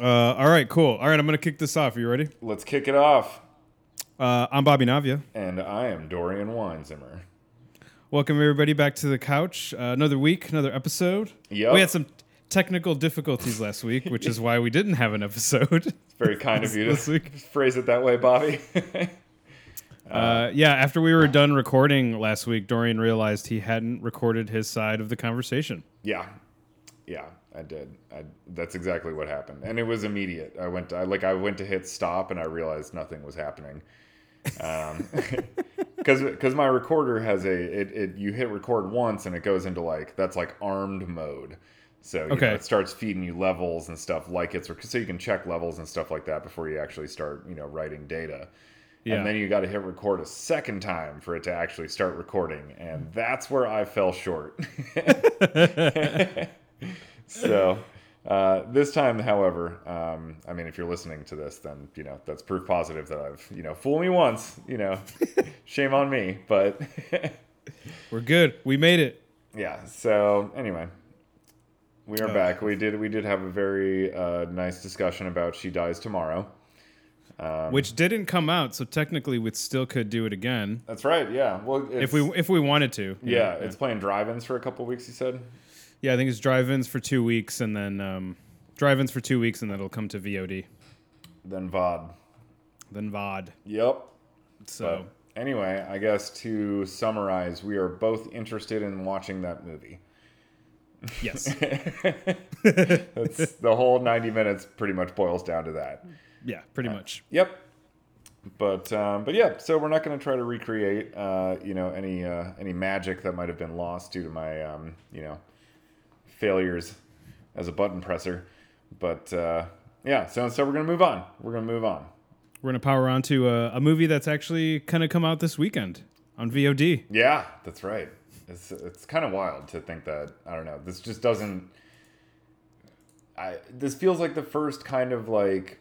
Uh, all right, cool. All right, I'm gonna kick this off. Are you ready? Let's kick it off. Uh, I'm Bobby Navia. And I am Dorian Weinzimmer. Welcome everybody back to the couch. Uh, another week, another episode. Yep. We had some technical difficulties last week, which is why we didn't have an episode. It's very kind of you to week. phrase it that way, Bobby. Uh, yeah, after we were done recording last week, Dorian realized he hadn't recorded his side of the conversation. yeah, yeah, I did. I, that's exactly what happened, and it was immediate. I went, to, I like, I went to hit stop, and I realized nothing was happening. Um, because because my recorder has a it, it you hit record once and it goes into like that's like armed mode. So you Okay. know, it starts feeding you levels and stuff like it's so you can check levels and stuff like that before you actually start you know writing data. Yeah. And then you got to hit record a second time for it to actually start recording, and that's where I fell short. so uh, this time, however, um, I mean, if you're listening to this, then you know that's proof positive that I've you know fool me once, you know, shame on me. But We're good. We made it. yeah. So anyway, we are Uh, back. We did we did have a very uh, nice discussion about She Dies Tomorrow. Um, which didn't come out, so technically we still could do it again That's right. Yeah. Well, if we if we wanted to. yeah, it's playing drive-ins for a couple weeks. You said. Yeah, I think it's drive-ins for two weeks, and then um, drive-ins for two weeks, and then it'll come to VOD, Then VOD. then VOD. Yep. So But anyway, I guess to summarize, we are both interested in watching that movie. yes, That's the whole 90 minutes pretty much boils down to that. yeah, pretty much. Yep. But um, but yeah, so we're not going to try to recreate uh, you know any uh, any magic that might have been lost due to my um, you know failures as a button presser. But uh, yeah, so so we're going to move on. We're going to move on. We're gonna power on to a, a movie that's actually kind of come out this weekend on VOD. Yeah, that's right. It's it's kind of wild to think that I don't know. This just doesn't. I this feels like the first kind of like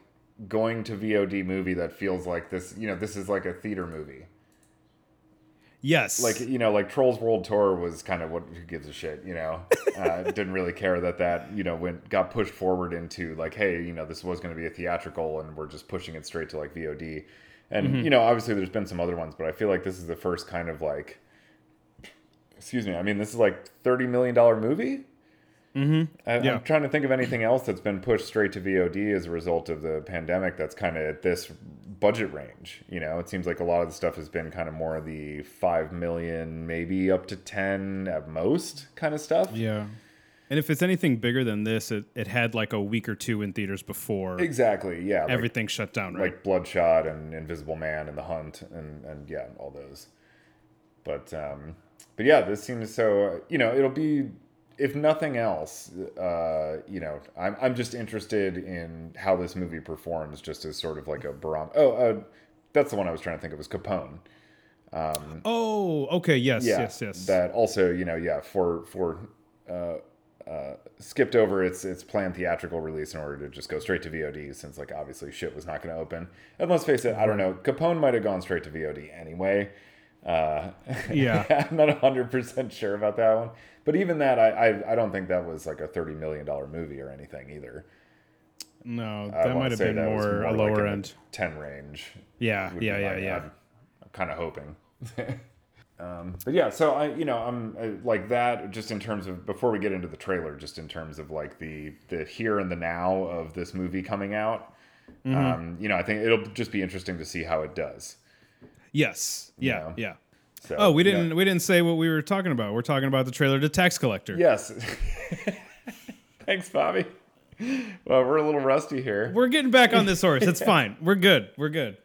going to VOD movie that feels like this. You know, this is like a theater movie. Yes, Like you know, like Trolls World Tour was kind of what who gives a shit. You know, uh, didn't really care that that you know went got pushed forward into like, hey, you know, this was going to be a theatrical, and we're just pushing it straight to like VOD. And you know, obviously, there's been some other ones, but I feel like this is the first kind of like excuse me. I mean, this is like thirty million dollar movie. Mm-hmm. I, Yeah. I'm trying to think of anything else that's been pushed straight to VOD as a result of the pandemic. That's kind of at this budget range. You know, it seems like a lot of the stuff has been kind of more of the five million, maybe up to ten at most, kind of stuff. yeah. And if it's anything bigger than this, it, it had like a week or two in theaters before Exactly. Yeah. like- everything shut down. Right? like Bloodshot and Invisible Man and The Hunt and and yeah, all those. But um, but yeah, this seems so. You know, it'll be if nothing else. Uh, you know, I'm I'm just interested in how this movie performs, just as sort of like a barometer. Oh, uh, that's the one I was trying to think of was Capone. oh, okay. Yes, Yeah, yes, yes. That also, you know, yeah, for for. Uh, uh, skipped over its its planned theatrical release in order to just go straight to VOD, since like obviously shit was not going to open. And let's face it, I don't know, Capone might have gone straight to VOD anyway. Uh, Yeah. I'm not hundred percent sure about that one, but even that, I, I I don't think that was like a thirty million dollar movie or anything either. no, that might have been was more, a lower the end. ten range. Yeah, yeah, yeah, yeah. I'm, I'm kind of hoping. um, but yeah, so I, you know, I'm uh, like that. Just in terms of before we get into the trailer, just in terms of like the the here and the now of this movie coming out. Mm-hmm. Um, you know, I think it'll just be interesting to see how it does. Yes, yeah, know. yeah. So, Oh, we didn't we didn't say what we were talking about. We're talking about the trailer to Tax Collector. yes. Thanks, Bobby. Well, we're a little rusty here. We're getting back on this horse. It's fine. We're good. We're good.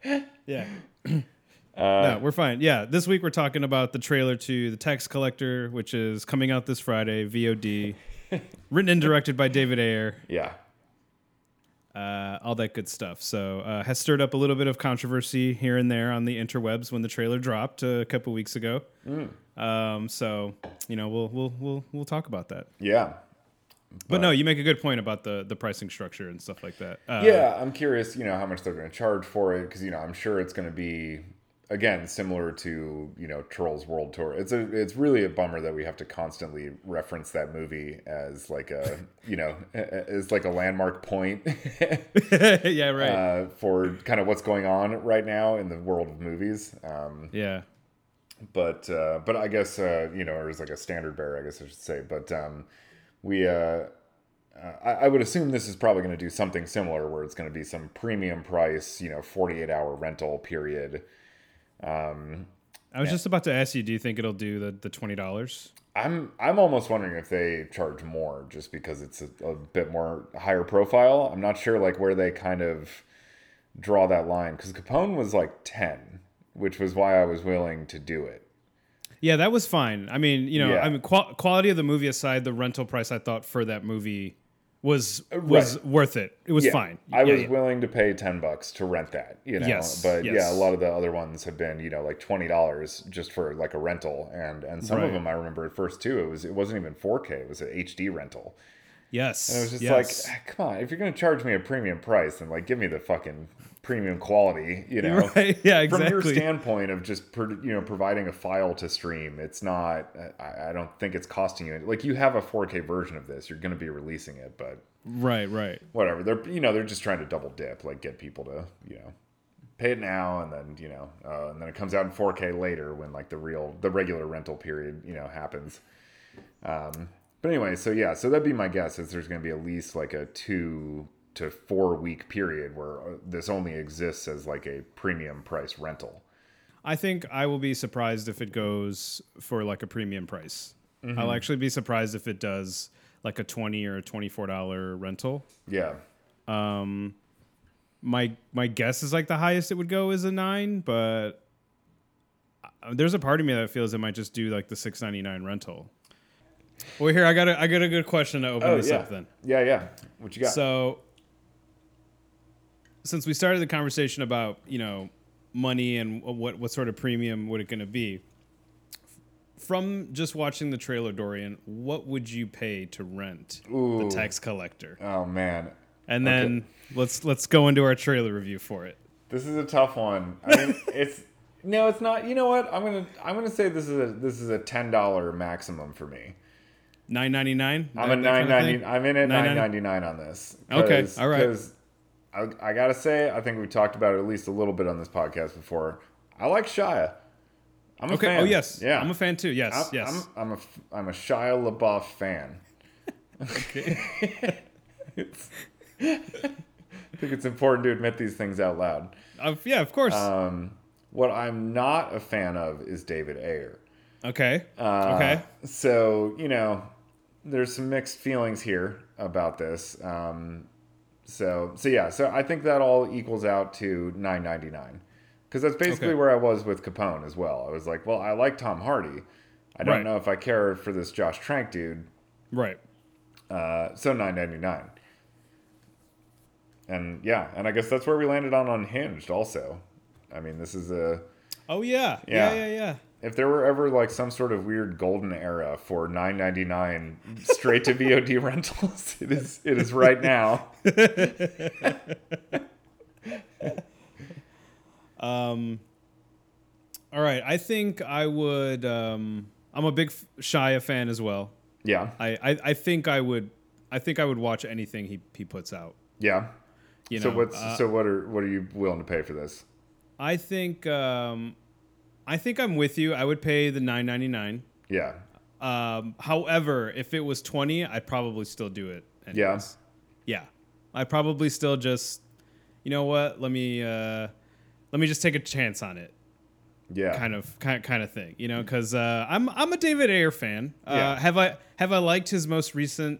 Yeah. Uh, no, we're fine. Yeah, this week we're talking about the trailer to The Tax Collector, which is coming out this Friday, VOD, written and directed by David Ayer, Yeah. Uh, all that good stuff. So, uh, has stirred up a little bit of controversy here and there on the interwebs when the trailer dropped a couple weeks ago. Um, so, you know, we'll we'll we'll we'll talk about that. Yeah. But no, you make a good point about the the pricing structure and stuff like that. Uh, yeah, I'm curious, you know, how much they're going to charge for it because, you know, I'm sure it's going to be again, similar to you know Trolls World Tour. It's a it's really a bummer that we have to constantly reference that movie as like a you know as like a landmark point. yeah, right. Uh, for kind of what's going on right now in the world of movies. Um, yeah. But uh, but I guess uh, you know, or as like a standard bearer, I guess I should say. But um, we. Uh, I, I would assume this is probably going to do something similar, where it's going to be some premium price, you know, forty-eight hour rental period, um, I was yeah. just about to ask you, do you think it'll do the, the twenty dollars? I'm I'm almost wondering if they charge more just because it's a, a, bit more higher profile. I'm not sure like where they kind of draw that line because Capone was like ten, which was why I was willing to do it. Yeah, that was fine. I mean, you know, yeah. I mean, qual- quality of the movie aside, the rental price I thought for that movie was uh, was right. worth it. It was yeah. fine. I yeah, was yeah. willing to pay ten bucks to rent that, you know. Yes. But yes. yeah, a lot of the other ones have been, you know, like twenty dollars just for like a rental, and and some right. of them I remember at first too. It was it wasn't even four K. It was an HD rental. Yes. And it was just yes. like, come on, if you're gonna charge me a premium price, then like give me the fucking premium quality, you know. Right. Yeah, exactly. From your standpoint of just you know providing a file to stream, it's not. I, I don't think it's costing you. Like you have a 4K version of this, you're going to be releasing it, but right, right, whatever. They're you know they're just trying to double dip, like get people to you know pay it now and then you know uh, and then it comes out in 4K later when like the real the regular rental period you know happens. Um, but anyway, so yeah, so that'd be my guess is there's going to be at least like a two to four week period where uh, this only exists as like a premium price rental. I think I will be surprised if it goes for like a premium price. Mm-hmm. I'll actually be surprised if it does like a twenty or twenty four dollar rental. Yeah. Um, my my guess is like the highest it would go is a nine, but uh, there's a part of me that feels it might just do like the six ninety nine rental. Well, here I got a I got a good question to open oh, this yeah. up. Then, yeah, yeah. What you got? So, since we started the conversation about you know money and what what sort of premium would it going to be from just watching the trailer dorian what would you pay to rent Ooh. the tax collector oh man and then okay. let's let's go into our trailer review for it this is a tough one i mean it's no it's not you know what i'm gonna i'm gonna say this is a this is a ten dollar maximum for me Nine ninety nine. I'm a nine ninety. I'm in at nine ninety nine on this. Okay, all right. Because I, I gotta say, I think we talked about it at least a little bit on this podcast before. I like Shia. I'm a okay. fan. Oh yes, yeah, I'm a fan too. Yes, I'm, yes. I'm, I'm a I'm a Shia LaBeouf fan. okay. I think it's important to admit these things out loud. Uh, yeah, of course. Um, what I'm not a fan of is David Ayer. Okay. Uh, okay. So you know, there's some mixed feelings here about this. Um, so so yeah, so I think that all equals out to 9.99 because that's basically okay. where I was with Capone as well. I was like, well, I like Tom Hardy. I don't right. know if I care for this Josh Trank dude. Right. Uh, so 9.99. And yeah, and I guess that's where we landed on Unhinged also. I mean, this is a Oh yeah. Yeah, yeah, yeah. yeah if there were ever like some sort of weird golden era for 9.99 straight to VOD rentals, it is it is right now. um all right, I think I would um I'm a big Shia fan as well. Yeah. I, I, I think I would I think I would watch anything he, he puts out. Yeah. You know, so what's uh, so what are what are you willing to pay for this? I think um I think I'm with you. I would pay the 9.99. Yeah. Um, however, if it was 20, I'd probably still do it. Anyways. Yeah. Yeah. I'd probably still just you know what? Let me uh let me just take a chance on it. Yeah. Kind of kind kind of thing, you know, cuz uh I'm I'm a David Ayer fan. Uh yeah. have I have I liked his most recent,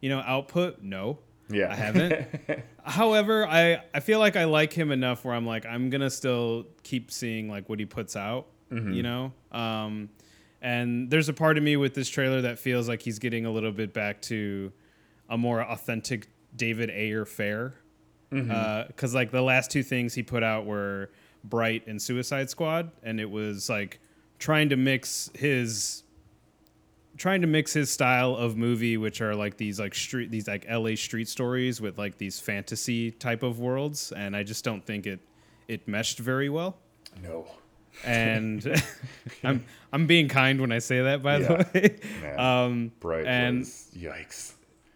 you know, output? No. Yeah. I haven't. However, I, I feel like I like him enough where I'm like, I'm going to still keep seeing like what he puts out, mm-hmm. you know? Um, and there's a part of me with this trailer that feels like he's getting a little bit back to a more authentic David Ayer fare. Because mm-hmm. uh, like the last two things he put out were Bright and Suicide Squad. And it was like trying to mix his trying to mix his style of movie, which are like these like street these like LA street stories with like these fantasy type of worlds, and I just don't think it it meshed very well. No. and I'm I'm being kind when I say that, by Yeah. the way. Man, Um, Bright and was yikes.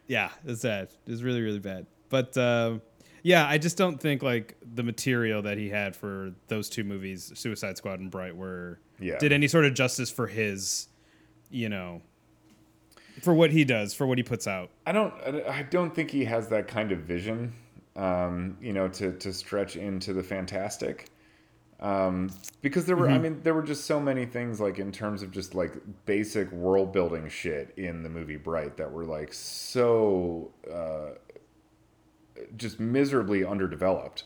yeah, it's bad. It's really really bad. But uh, yeah, I just don't think like the material that he had for those two movies, Suicide Squad and Bright, were Yeah. did any sort of justice for his, you know, for what he does, for what he puts out. I don't. I don't think he has that kind of vision. Um, you know, to to stretch into the fantastic. Um, because there were, I mean, there were just so many things like in terms of just like basic world building shit in the movie Bright that were like so uh, just miserably underdeveloped.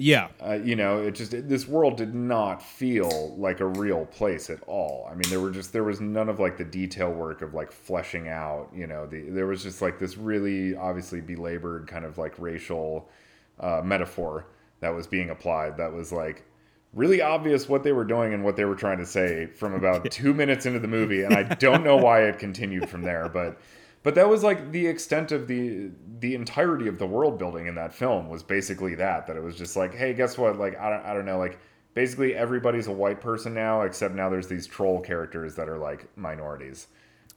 Yeah, Uh, you know, it just this world did not feel like a real place at all. I mean, there were just there was none of like the detail work of like fleshing out. You know, the there was just like this really obviously belabored kind of like racial uh, metaphor that was being applied. That was like really obvious what they were doing and what they were trying to say from about two minutes into the movie, and I don't know why it continued from there, but. But that was like the extent of the the entirety of the world building in that film was basically that that it was just like, hey, guess what? Like I don't I don't know, like basically everybody's a white person now except now there's these troll characters that are like minorities.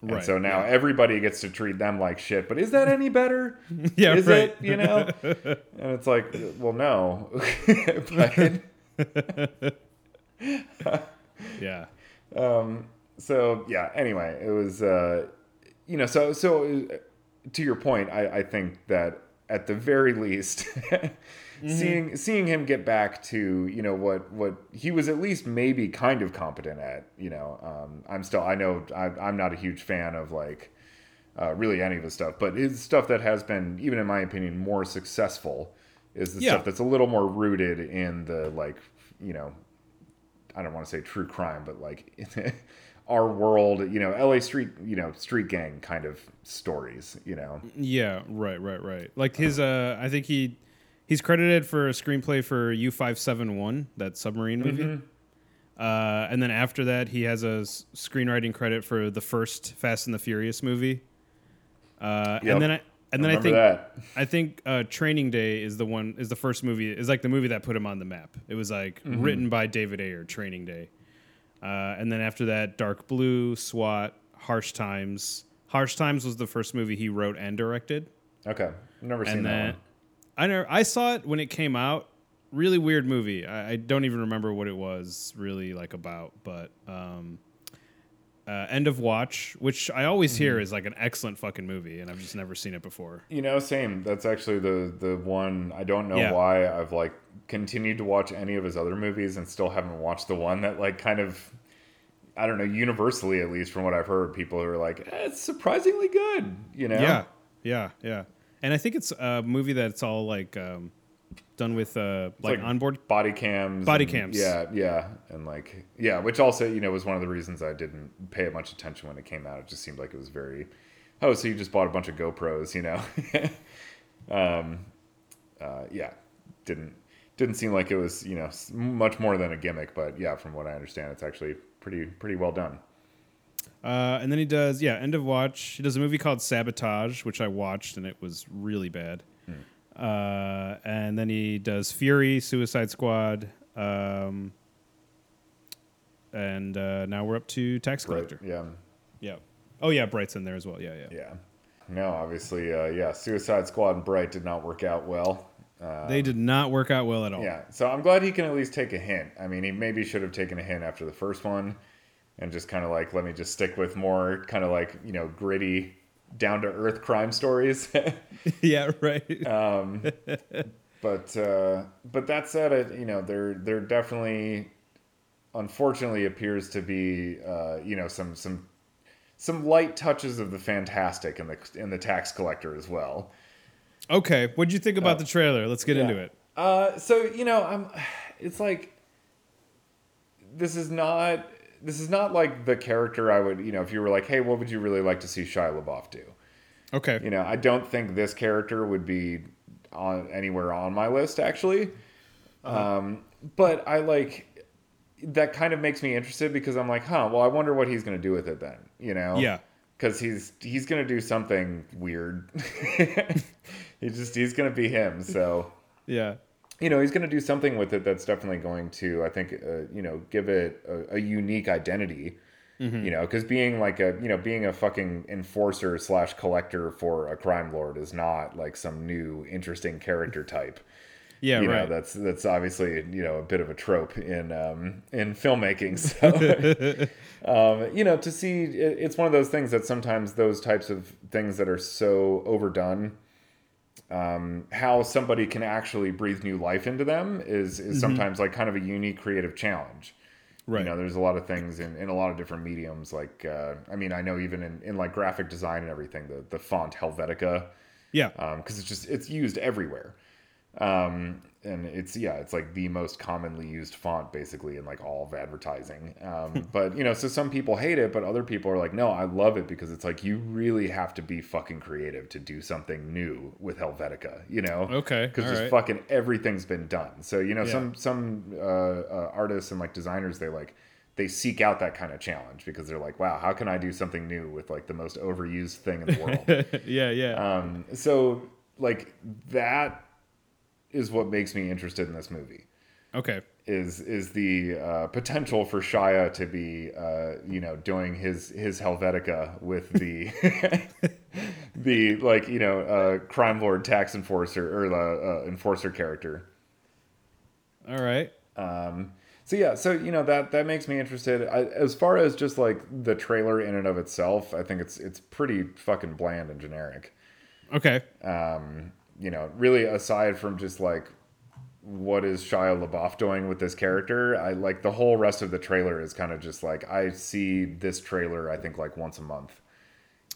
And Right, so now yeah. everybody gets to treat them like shit. But is that any better? Yeah, is right. it? You know? and it's like, well, no. but, yeah, um, so yeah. Anyway, it was, uh, you know, so so uh, to your point, I, I think that at the very least, seeing seeing him get back to you know what what he was at least maybe kind of competent at. You know, um, I'm still I know I, I'm not a huge fan of like. Uh, really, any of his stuff, but his stuff that has been, even in my opinion, more successful is the Yeah. stuff that's a little more rooted in the like, you know, I don't want to say true crime, but like our world, you know, LA street, you know, street gang kind of stories, you know. yeah, right, right, right. Like his, uh, I think he he's credited for a screenplay for U five seven one, that submarine movie. Mm-hmm. Uh, and then after that, he has a s- screenwriting credit for the first Fast and the Furious movie. Uh, Yep. and then I and then I Remember think that. I think uh, Training Day is the one is the first movie is like the movie that put him on the map. It was like Mm-hmm. written by David Ayer, Training Day, uh, and then after that, Dark Blue, SWAT, Harsh Times. Harsh Times was the first movie he wrote and directed, Okay, I've never seen and that then one. I never I saw it when it came out. Really weird movie. I, I don't even remember what it was really like about, but um, uh, End of Watch, which I always hear Mm-hmm. is like an excellent fucking movie, and I've just never seen it before. You know, same. That's actually the the one. I don't know Yeah. why I've like continued to watch any of his other movies and still haven't watched the one that like kind of. I don't know, universally at least from what I've heard, people are like, eh, it's surprisingly good, you know? Yeah, yeah, yeah. And I think it's a movie that's all like um, done with uh, like, like onboard. body cams Body and- cams. yeah yeah and like yeah which also you know was one of the reasons i didn't pay much attention when it came out it just seemed like it was very oh so you just bought a bunch of gopros you know um uh yeah didn't didn't seem like it was you know much more than a gimmick but yeah from what i understand it's actually pretty pretty well done Uh, and then he does yeah, End of Watch. He does a movie called Sabotage, which I watched and it was really bad. Uh, and then he does Fury, Suicide Squad, um, and uh, now we're up to Tax right Collector. yeah Yeah. Oh yeah, Bright's in there as well. Yeah, yeah. yeah no obviously uh yeah suicide squad and bright did not work out well uh, They did not work out well at all. Yeah, so I'm glad he can at least take a hint. I mean, he maybe should have taken a hint after the first one, and just kind of like let me just stick with more kind of like you know gritty, down to earth crime stories. yeah, right. um, but uh, but that said, it you know there there definitely, unfortunately, appears to be uh, you know some some some light touches of the fantastic in the in the tax collector as well. okay, what'd you think about Uh, the trailer? Let's get into it. Uh, so you know, I'm. It's like this is not. This is not like the character I would. You know, if you were like, hey, what would you really like to see Shia LaBeouf do? Okay. You know, I don't think this character would be on anywhere on my list actually. Uh-huh. Um, but I like that kind of makes me interested because I'm like, huh, well, I wonder what he's going to do with it then. You know? Yeah. Because he's he's going to do something weird. he just he's going to be him. So Yeah. You know he's going to do something with it that's definitely going to I think uh, you know give it a, a unique identity. You know, because being like a you know being a fucking enforcer slash collector for a crime lord is not like some new interesting character type. Yeah, you know right. that's that's obviously you know a bit of a trope in um, in filmmaking. So um, you know to see it, it's one of those things that sometimes those types of things that are so overdone um, how somebody can actually breathe new life into them is is sometimes like kind of a unique creative challenge. Right. You know, there's a lot of things in, in a lot of different mediums. Like, uh, I mean, I know even in, in like graphic design and everything, the, the font Helvetica, yeah. Um because it's just it's used everywhere um and it's yeah it's like the most commonly used font basically in like all of advertising um but you know so some people hate it but other people are like no i love it because it's like you really have to be fucking creative to do something new with helvetica you know Okay, because just right. fucking everything's been done so you know Yeah. some some uh, uh artists and like designers they like they seek out that kind of challenge because they're like wow how can i do something new with like the most overused thing in the world yeah, yeah. um, so like that is what makes me interested in this movie. okay. Is is the uh, potential for Shia to be uh, you know doing his his Helvetica with the the like you know uh, crime lord tax enforcer or the uh, enforcer character. All right. Um, so yeah, so you know that that makes me interested. I, as far as just like the trailer in and of itself, I think it's it's pretty fucking bland and generic. Okay. um, you know, really aside from just like what is Shia LaBeouf doing with this character, I like the whole rest of the trailer is kind of just like I see this trailer I think like once a month.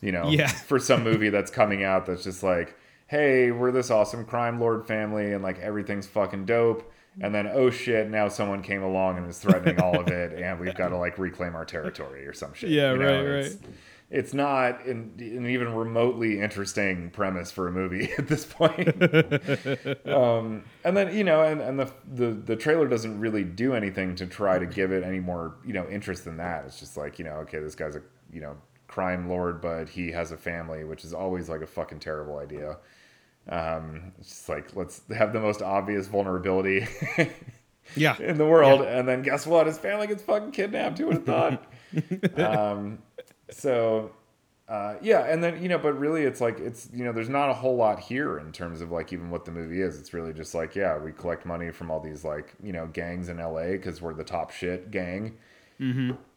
You know, Yeah. for some movie that's coming out that's just like, hey, we're this awesome crime lord family and like everything's fucking dope. And then oh shit, now someone came along and is threatening all of it, and we've got to like reclaim our territory or some shit. Yeah, you know? right, It's- right. It's not an, an even remotely interesting premise for a movie at this point. um, and then you know, and, and the, the the trailer doesn't really do anything to try to give it any more you know interest than that. It's just like you know, okay, this guy's a you know crime lord, but he has a family, which is always like a fucking terrible idea. Um, it's just like let's have the most obvious vulnerability Yeah. in the world, and then guess what? His family gets fucking kidnapped. Who would have thought? um, so, uh, yeah, and then you know, but really, it's like it's you know, there's not a whole lot here in terms of like even what the movie is. It's really just like yeah, we collect money from all these like you know gangs in L.A. because we're the top shit gang,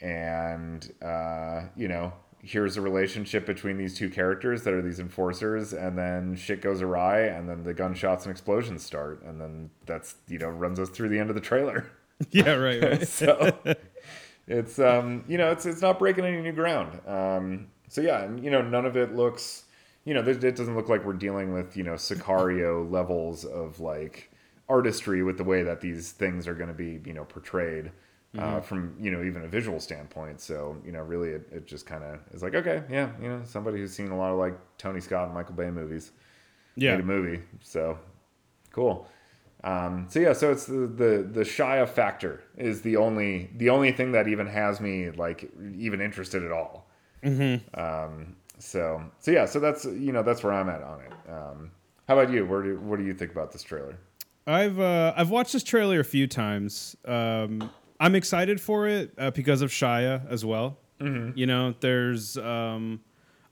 and uh, you know. Here's a relationship between these two characters that are these enforcers, and then shit goes awry, and then the gunshots and explosions start, and then that's you know runs us through the end of the trailer. Yeah, right, right. so it's um you know it's it's not breaking any new ground um so yeah and you know none of it looks you know it doesn't look like we're dealing with you know sicario levels of like artistry with the way that these things are going to be you know portrayed uh, from you know even a visual standpoint so you know really it, it just kind of is like okay yeah you know somebody who's seen a lot of like tony scott and michael bay movies Yeah. made a movie. So cool. Um, so yeah, so it's the, the the Shia factor is the only the only thing that even has me like even interested at all. Mm-hmm. Um, so so yeah, so that's you know that's where I'm at on it. Um, how about you? Where do what do you think about this trailer? I've uh, I've watched this trailer a few times. Um, I'm excited for it uh, because of Shia as well. Mm-hmm. You know, there's um,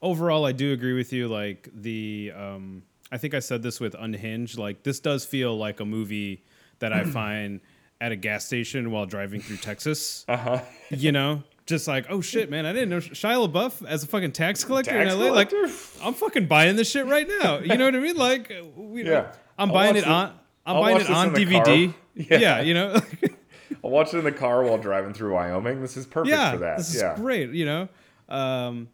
overall I do agree with you. Like the um, I think I said this with Unhinged. Like this does feel like a movie that I find at a gas station while driving through Texas. Uh huh. You know. Just like, oh shit, man! I didn't know Shia LaBeouf as a fucking tax collector Tax in LA. Like. I'm fucking buying this shit right now. You know what I mean? Like, we, Yeah. I'm I'll buying it it- on. I'm I'll buying it on DVD. Yeah. Yeah. you know. I'll watch it in the car while driving through Wyoming. This is perfect yeah, for that. this is yeah. great. You know. Um,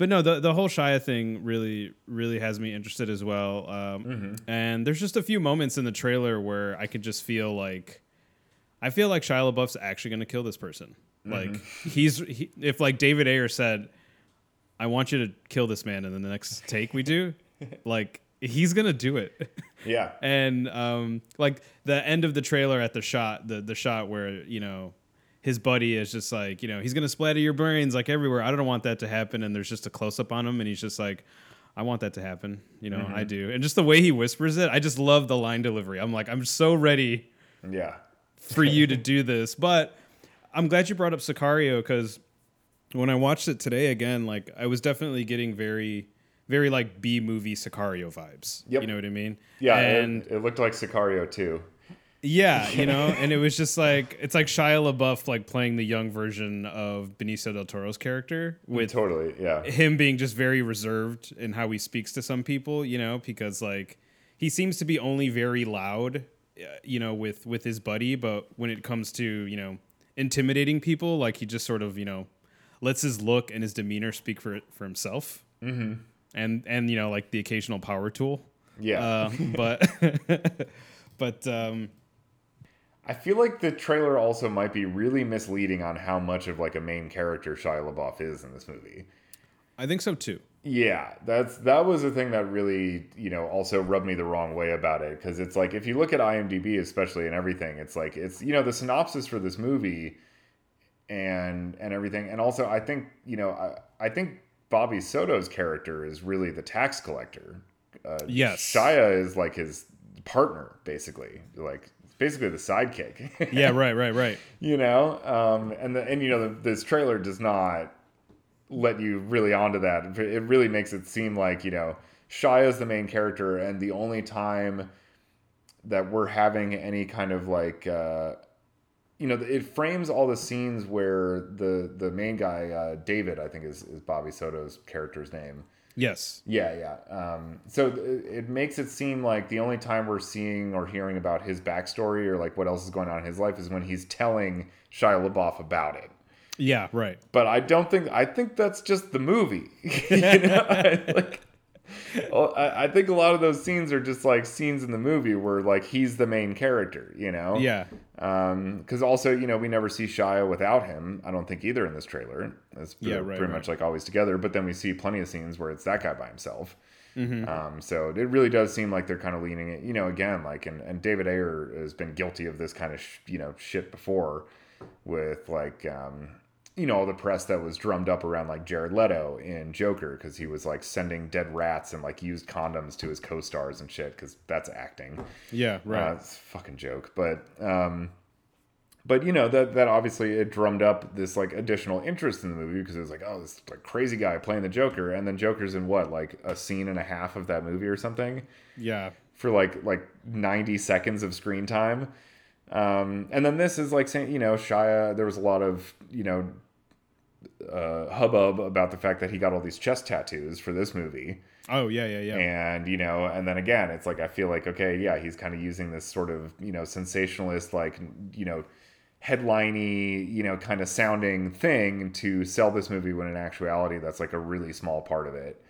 but no, the the whole Shia thing really really has me interested as well. Um, Mm-hmm. And there's just a few moments in the trailer where I could just feel like, I feel like Shia LaBeouf's actually going to kill this person. Mm-hmm. Like he's he, if like David Ayer said, I want you to kill this man and in the next take we do, like he's gonna do it. Yeah. and um, like the end of the trailer at the shot, the the shot where you know his buddy is just like you know he's gonna splatter your brains like everywhere. I don't want that to happen, and there's just a close up on him, and he's just like, I want that to happen. You know, Mm-hmm. I do. And just the way he whispers it, I just love the line delivery. I'm like, I'm so ready Yeah. for you to do this. But I'm glad you brought up Sicario because when I watched it today again, like I was definitely getting very, very like B movie Sicario vibes. Yep. You know what I mean? Yeah. And it, it looked like Sicario too. Yeah, you know, and it was just like it's like Shia LaBeouf like playing the young version of Benicio del Toro's character with Totally. Yeah. him being just very reserved in how he speaks to some people, you know, because like he seems to be only very loud, uh, you know, with with his buddy, but when it comes to you know intimidating people, like he just sort of you know lets his look and his demeanor speak for for himself, mm-hmm. and and you know like the occasional power tool, Yeah. uh, but but um, I feel like the trailer also might be really misleading on how much of like a main character Shia LaBeouf is in this movie. I think so too. Yeah, that's that was the thing that really, you know, also rubbed me the wrong way about it because it's like if you look at IMDb especially and everything, it's like it's you know the synopsis for this movie and and everything, and also I think you know I I think Bobby Soto's character is really the tax collector. Uh, Yes. Shia is like his partner basically, like basically the sidekick. Yeah, right, right, right. you know um and the, and you know the, this trailer does not let you really onto that it really makes it seem like you know Shia's the main character and the only time that we're having any kind of like uh you know it frames all the scenes where the the main guy uh David I think is is Bobby Soto's character's name Yes. yeah, yeah. Um, so th- it makes it seem like the only time we're seeing or hearing about his backstory or like what else is going on in his life is when he's telling Shia LaBeouf about it. Yeah, right. But I don't think I think that's just the movie. you know, like, I, I think a lot of those scenes are just like scenes in the movie where like he's the main character. You know. Yeah. Because also, you know, we never see Shia without him. I don't think either in this trailer. It's Yeah, pretty, right, pretty right. much like always together. But then we see plenty of scenes where it's that guy by himself. Mm-hmm. Um, so it really does seem like they're kind of leaning it. You know, again, like and, and David Ayer has been guilty of this kind of sh- you know shit before, with like um, you know all the press that was drummed up around like Jared Leto in Joker because he was like sending dead rats and like used condoms to his co-stars and shit because that's acting. Yeah, right. Uh, it's a fucking joke, but um, but you know that that obviously it drummed up this like additional interest in the movie because it was like, oh, this like crazy guy playing the Joker, and then Joker's in what like a scene and a half of that movie or something yeah. for like like ninety seconds of screen time. Um, and then this is like saying, you know, Shia. There was a lot of you know uh, hubbub about the fact that he got all these chest tattoos for this movie. Oh, yeah, yeah, yeah. And you know, and then again, it's like I feel like okay, yeah, he's kind of using this sort of you know sensationalist, like you know, headliney, you know, kind of sounding thing to sell this movie when in actuality that's like a really small part of it.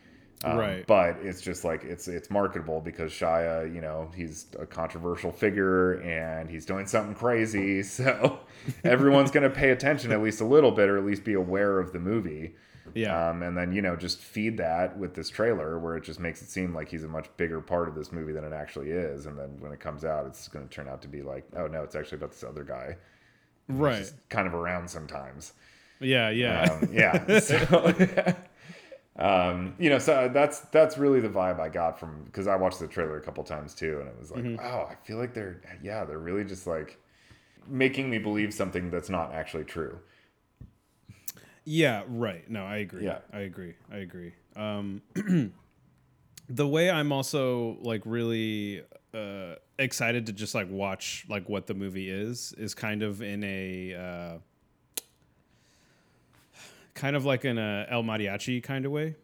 Um, Right. But it's just like it's it's marketable because Shia, you know, he's a controversial figure and he's doing something crazy, so everyone's going to pay attention at least a little bit, or at least be aware of the movie. Yeah. Um, and then you know just feed that with this trailer where it just makes it seem like he's a much bigger part of this movie than it actually is. And then when it comes out, it's going to turn out to be like, oh no, it's actually about this other guy, right. kind of around sometimes. Yeah, yeah. Um, yeah. So, um, you know, so that's that's really the vibe I got from because I watched the trailer a couple times too, and it was like, wow, I feel like they're yeah, they're really just like making me believe something that's not actually true. Yeah, right. No, I agree. Yeah. I agree. I agree. Um, the way I'm also like really uh, excited to just like watch like what the movie is is kind of in a uh, kind of like in a El Mariachi kind of way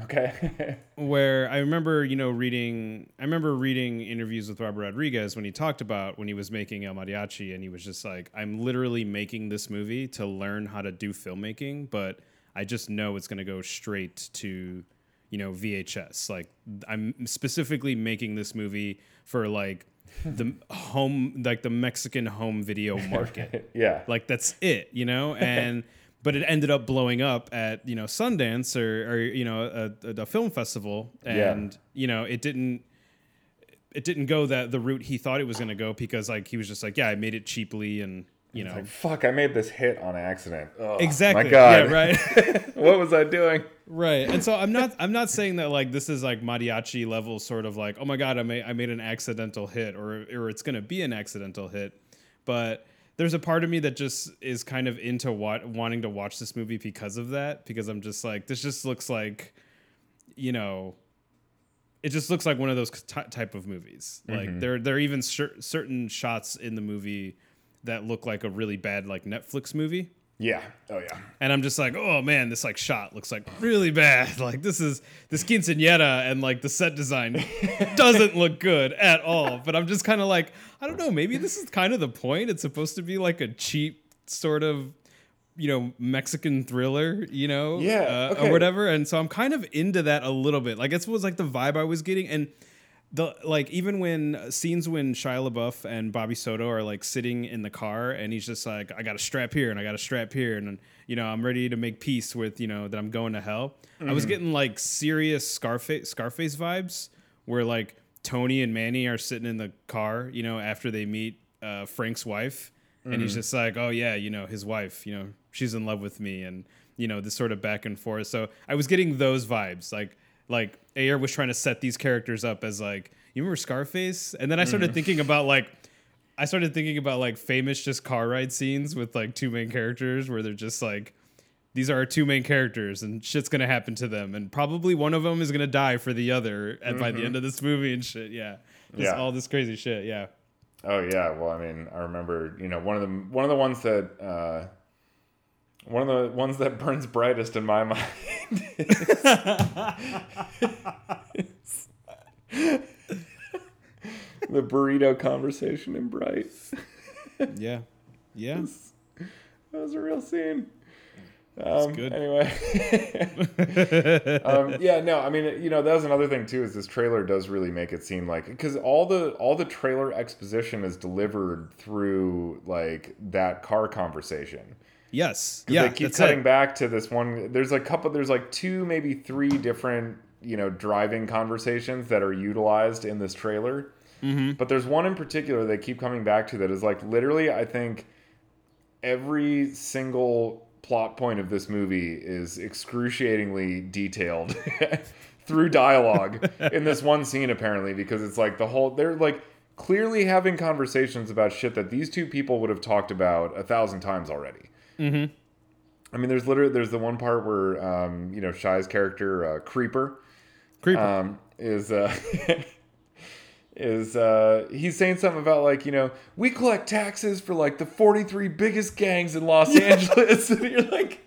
Okay. where I remember, you know, reading. I remember reading interviews with Robert Rodriguez when he talked about when he was making El Mariachi, and he was just like, "I'm literally making this movie to learn how to do filmmaking, but I just know it's going to go straight to, you know, VHS. Like, I'm specifically making this movie for like the home, like the Mexican home video market." yeah. like that's it you know and but it ended up blowing up at you know sundance or, or you know a, a film festival. And you know it didn't it didn't go that the route he thought it was going to go because like he was just like yeah i made it cheaply and you know. Like, fuck, I made this hit on accident. Ugh, exactly. My God. yeah right. What was I doing? right. And so i'm not i'm not saying that like this is like mariachi level sort of like oh my god i made i made an accidental hit or or it's gonna be an accidental hit. But there's a part of me that just is kind of into what wanting to watch this movie because of that because i'm just like this just looks like you know it just looks like one of those t- type of movies. Like mm-hmm. there there are even cer- certain shots in the movie that look like a really bad like netflix movie Yeah. Oh yeah. and I'm just like, oh man, this like shot looks like really bad. Like this is this quinceanera and like the set design doesn't look good at all. But I'm just kind of like, I don't know, maybe this is kind of the point. It's supposed to be like a cheap sort of, you know, Mexican thriller, you know, Yeah, uh, okay. or whatever. And so I'm kind of into that a little bit. Like it was like the vibe I was getting, and the like even when uh, scenes when Shia LaBeouf and Bobby Soto are like sitting in the car and he's just like I got a strap here and I got a strap here and you know I'm ready to make peace with you know that I'm going to hell. I was mm-hmm. getting like serious Scarface Scarface vibes where like Tony and Manny are sitting in the car you know after they meet uh, Frank's wife and he's mm-hmm. just like oh yeah you know his wife you know she's in love with me and you know this sort of back and forth. So I was getting those vibes like like Ayer was trying to set these characters up as like you remember Scarface, and then I started thinking about like I started thinking about like famous just car ride scenes with like two main characters where they're just like these are our two main characters and shit's gonna happen to them. And probably one of them is gonna die for the other and by the end of this movie and shit. Yeah. Just Yeah. all this crazy shit. Yeah. Oh yeah, well, I mean, I remember, you know, one of the one of the ones that uh, one of the ones that burns brightest in my mind. is- the burrito conversation in Bright. yeah yeah That was a real scene. Um, good. Anyway, um, yeah, no, I mean, you know, that was another thing too. Is this trailer does really make it seem like because all the all the trailer exposition is delivered through like that car conversation. Yes yeah they keep cutting it. back to this one. There's a couple. There's like two, maybe three different, you know, driving conversations that are utilized in this trailer. Mm-hmm. But there's one in particular they keep coming back to that is like literally, I think every single plot point of this movie is excruciatingly detailed through dialogue in this one scene apparently because it's like the whole they're like clearly having conversations about shit that these two people would have talked about a thousand times already Mm-hmm. I mean, there's literally there's the one part where um, you know Shia's character uh, Creeper creeper um, is uh, is uh, he's saying something about like you know we collect taxes for like the 43 biggest gangs in Los Angeles, and you're like,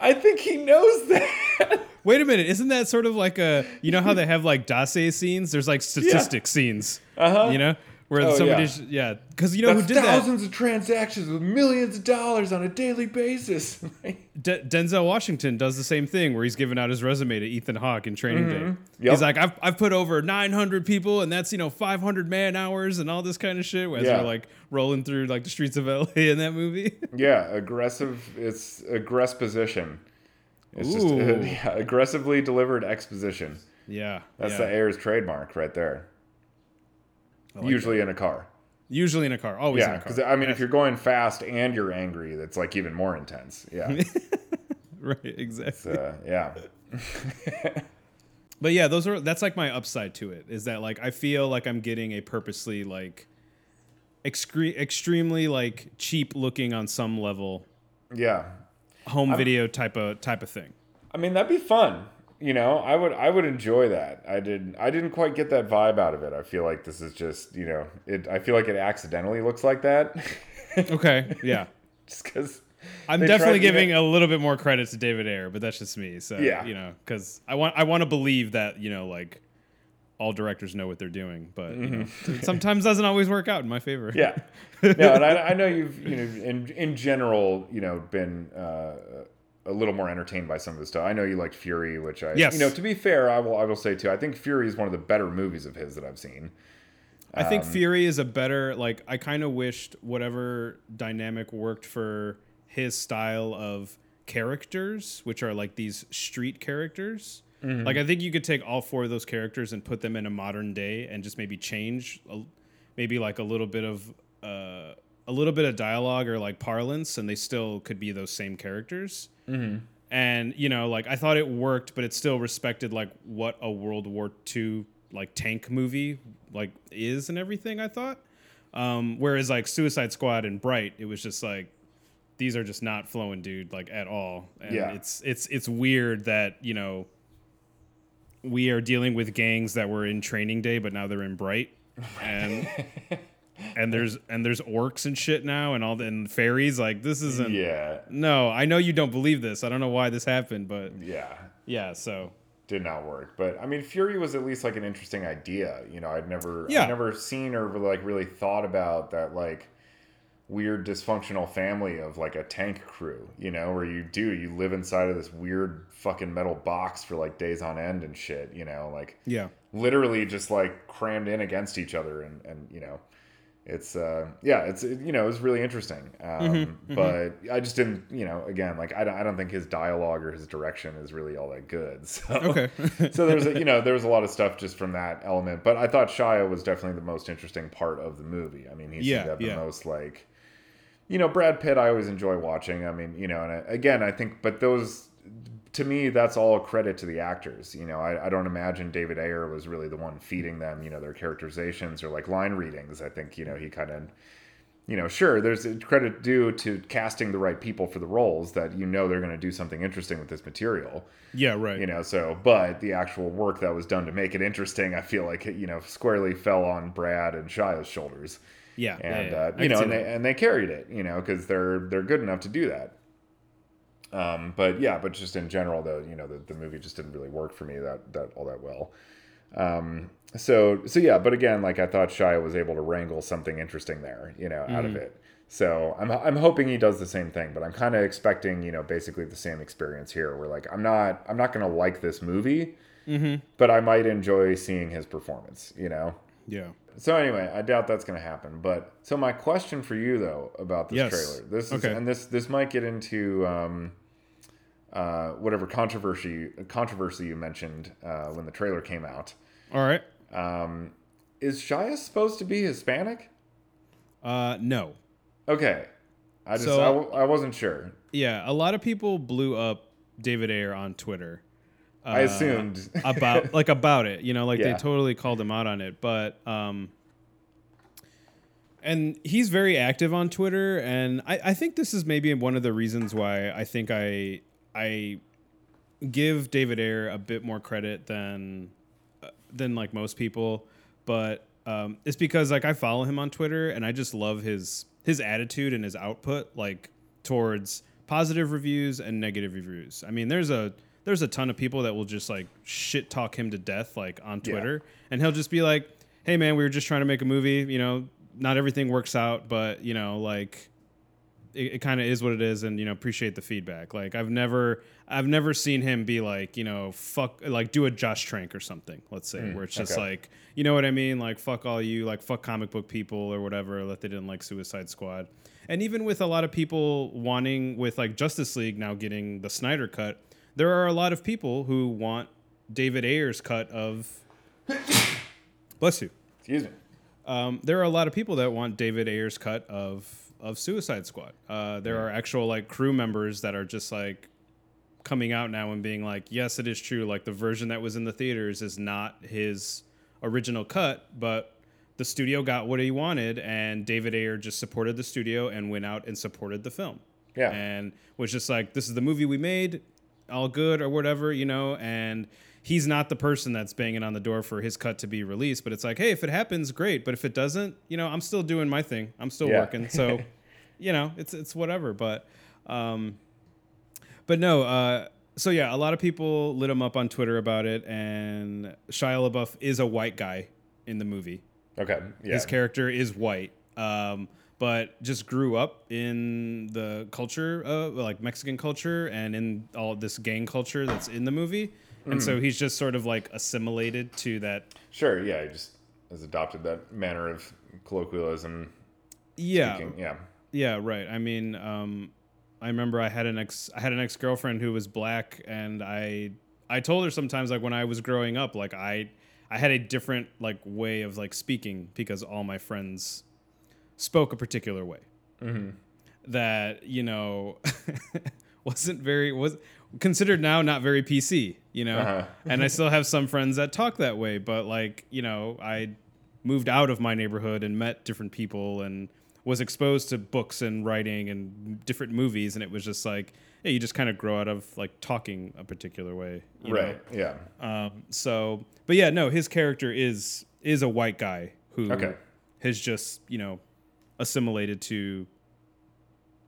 I think he knows that. Wait a minute, isn't that sort of like a you know how they have like dossier scenes? There's like statistic scenes. Uh-huh. You know? Where Oh, somebody's yeah. Because you know That's who did thousands of transactions with millions of dollars on a daily basis. De- Denzel Washington does the same thing where he's giving out his resume to Ethan Hawke in training day. Mm-hmm. Yep. He's like, I've, I've put over 900 people and that's, you know, 500 man hours and all this kind of shit as Yeah. they're like rolling through like the streets of LA in that movie. yeah, aggressive. It's aggress position. It's just Ooh. yeah, aggressively delivered exposition. yeah. That's yeah. the Ayer's trademark right there. Usually in a car. Usually in a car. Always in Yeah, a car. because I mean, if you're going fast and you're angry, that's like even more intense. Yeah, right, exactly. uh, yeah, But yeah, those are that's like my upside to it is that like I feel like I'm getting a purposely like excre- extremely like cheap looking on some level yeah. home video type of type of thing. I mean, that'd be fun. You know, I would, I would enjoy that. I didn't I didn't quite get that vibe out of it. I feel like this is just, you know, it. I feel like it accidentally looks like that, Okay, yeah. just because. I'm definitely giving a little bit more credit to David Ayer, but that's just me. So Yeah. you know, because I want I want to believe that you know like all directors know what they're doing, but you know, it sometimes doesn't always work out in my favor. Mm-hmm. Yeah. No, and I, I know you've, you know, in in general, you know, been uh, a little more entertained by some of the stuff. I know you liked Fury, which I, Yes. you know, to be fair, I will, I will say too. I think Fury is one of the better movies of his that I've seen. I think Um, Fury is a better like I kind of wished whatever dynamic worked for his style of characters, which are like these street characters. Mm-hmm. Like I think you could take all four of those characters and put them in a modern day and just maybe change a, maybe like a little bit of uh a little bit of dialogue or like parlance, and they still could be those same characters. Mm-hmm. And you know, like I thought it worked, but it still respected like what a World War II like tank movie like is and everything. I thought. Um, whereas like Suicide Squad and Bright, it was just like these are just not flowing, dude, like at all. And Yeah. it's it's it's weird that you know we are dealing with gangs that were in Training Day, but now they're in Bright, and and there's and there's orcs and shit now, and all the and fairies. Like this isn't. Yeah, No, I know you don't believe this. I don't know why this happened, but yeah, yeah. So did not work. But I mean, Fury was at least like an interesting idea. You know, I'd never, Yeah. I'd never seen or like really thought about that like weird dysfunctional family of like a tank crew. You know, where you do you live inside of this weird fucking metal box for like days on end and shit. You know, like yeah, literally just like crammed in against each other and and you know it's uh yeah it's it, you know it was really interesting. Um but i just didn't you know again like I don't, I don't think his dialogue or his direction is really all that good. So Okay. so there's a, you know there was a lot of stuff just from that element. But i thought shia was definitely the most interesting part of the movie. I mean he Yeah, the yeah. most like you know brad pitt i always enjoy watching. I mean you know and I, again i think but those to me, that's all credit to the actors. You know, I, I don't imagine David Ayer was really the one feeding them, you know, their characterizations or like line readings. I think, you know, he kind of, you know, sure, there's a credit due to casting the right people for the roles that you know they're going to do something interesting with this material, yeah, right. you know, so, but the actual work that was done to make it interesting, I feel like, it, you know, squarely fell on Brad and Shia's shoulders. yeah, And, yeah, yeah. uh, you know, and that. they, and they carried it, you know, because they're, they're good enough to do that. Um, but yeah, but just in general, though, you know, the, the movie just didn't really work for me that that all that well. Um, so so yeah, but again, like I thought, Shia was able to wrangle something interesting there, you know, out of it. So I'm I'm hoping he does the same thing, but I'm kind of expecting, you know, basically the same experience here, where like I'm not I'm not gonna like this movie, but I might enjoy seeing his performance, you know. yeah. So anyway, I doubt that's going to happen. But so my question for you though about this Yes. trailer, this is, Okay. and this this might get into um, uh, whatever controversy controversy you mentioned uh, when the trailer came out. All right. Um, is Shia supposed to be Hispanic? Uh, no. Okay, I just So- I I wasn't sure. Yeah, a lot of people blew up David Ayer on Twitter. I uh, assumed. about like about it, you know, like Yeah. they totally called him out on it, but um and he's very active on Twitter and I, I think this is maybe one of the reasons why I think I I give David Ayer a bit more credit than uh, than like most people, but um, it's because like I follow him on Twitter and I just love his his attitude and his output like towards positive reviews and negative reviews. I mean, there's a there's a ton of people that will just like shit talk him to death like on Yeah. Twitter and he'll just be like, "Hey man, we were just trying to make a movie, you know, not everything works out, but you know, like it, it kind of is what it is and you know appreciate the feedback like i've never i've never seen him be like you know fuck like do a josh trank or something let's say mm, where it's just okay. like you know what i mean like fuck all you like fuck comic book people or whatever that they didn't like suicide squad and even with a lot of people wanting with like justice league now getting the snyder cut there are a lot of people who want david ayer's cut of bless you Excuse me. um, there are a lot of people that want David Ayer's cut of of Suicide Squad. Uh, there are actual like crew members that are just like coming out now and being like, yes, it is true. Like the version that was in the theaters is not his original cut, but the studio got what he wanted, and David Ayer just supported the studio and went out and supported the film. Yeah. and was just like, this is the movie we made, all good or whatever, you know, and. He's not the person that's banging on the door for his cut to be released, but it's like, hey, if it happens, great. But if it doesn't, you know, I'm still doing my thing. I'm still Yeah. working. So, you know, it's it's whatever. But um, but no, uh, so yeah, a lot of people lit him up on Twitter about it, and Shia LaBeouf is a white guy in the movie. Okay. Yeah. His character is white, um, but just grew up in the culture, uh, like Mexican culture, and in all this gang culture that's in the movie. And so he's just sort of like assimilated to that. Sure. Yeah. He just has adopted that manner of colloquialism. Yeah, Speaking. Yeah. Yeah, right. I mean, um, I remember I had an ex I had an ex girlfriend who was black, and I I told her sometimes like when I was growing up, like I I had a different like way of like speaking because all my friends spoke a particular way. that you know wasn't very was considered now not very PC, you know. Uh-huh. and I still have some friends that talk that way, but like you know, I moved out of my neighborhood and met different people and was exposed to books and writing and different movies, and it was just like, hey, you just kind of grow out of like talking a particular way, you know? Right. Yeah. Um, so, but yeah, no, his character is is a white guy who Okay. has just you know assimilated to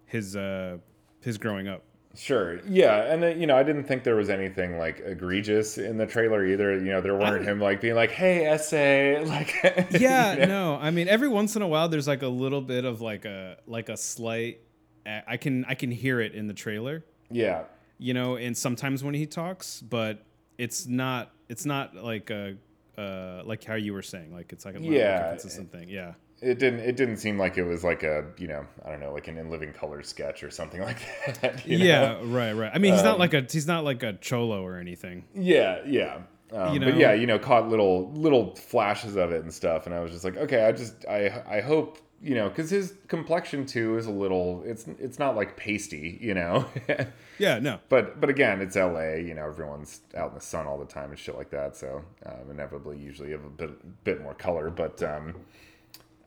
his uh his growing up. Sure. Yeah, and uh, you know, I didn't think there was anything like egregious in the trailer either. You know, there weren't him like being like, "Hey, ese," like. Yeah, you know? no, I mean every once in a while there's like a little bit of like a like a slight. I can I can hear it in the trailer, Yeah. you know, and sometimes when he talks, but it's not it's not like a uh like how you were saying, like it's like a, like a Yeah. consistent thing. Yeah. It didn't. It didn't seem like it was like a you know I don't know like an in living color sketch or something like that. you know? Yeah, right, right. I mean, he's not Um, like a he's not like a cholo or anything. Yeah, yeah. Um, You but yeah, you know, caught little little flashes of it and stuff, and I was just like, okay, I just I I hope you know because his complexion too is a little it's it's not like pasty, you know. Yeah, no. but but again, it's L.A. You know, everyone's out in the sun all the time and shit like that, so um, inevitably, usually you have a bit bit more color, but. um